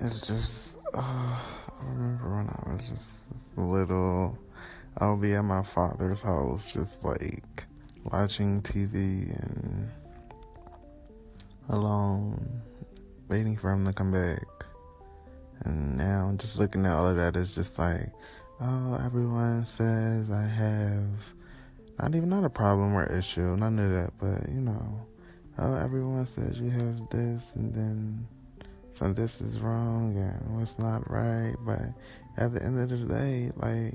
it's just, uh, I remember when I was just little, I'll be at my father's house just like watching TV and alone, waiting for him to come back. And now, just looking at all of that, it's just like, oh, everyone says I have not even not a problem or issue, none of that, but you know, oh, everyone says you have this, and then so this is wrong and what's not right. But at the end of the day, like,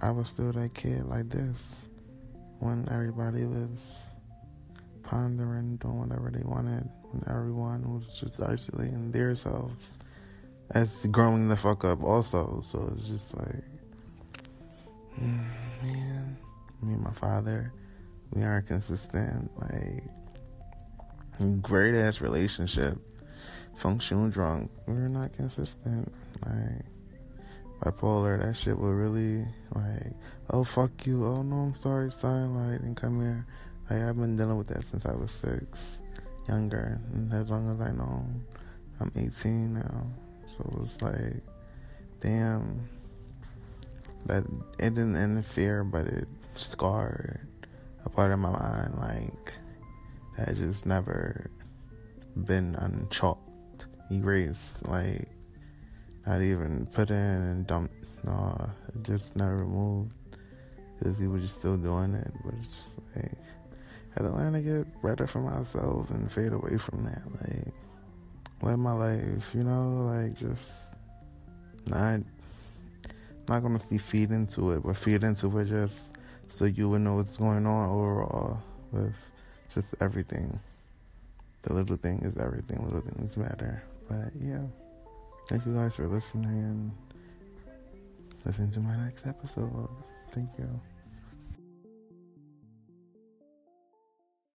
I was still that kid like this when everybody was pondering, doing whatever they wanted, when everyone was just isolating themselves as growing the fuck up also. So it's just like, man, me and my father, we aren't consistent. Like, great ass relationship, functional drunk. We're not consistent. Like bipolar, that shit will really like, oh fuck you, oh no, I'm sorry, son, like, and come here. Like I've been dealing with that since I was six, younger, and as long as I know, I'm 18 now. So it's like, damn, that it didn't interfere, but it scarred a part of my mind, like that just never been unchalked, erased, like not even put in and dumped. No, it just never removed because he was just still doing it. But it's just like had to learn to get better for myself and fade away from that. Like live my life, you know, like just not not gonna see feed into it, but feed into it just so you would know what's going on overall with just everything. The little thing is everything. Little things matter. But yeah, thank you guys for listening and listen to my next episode. Thank you.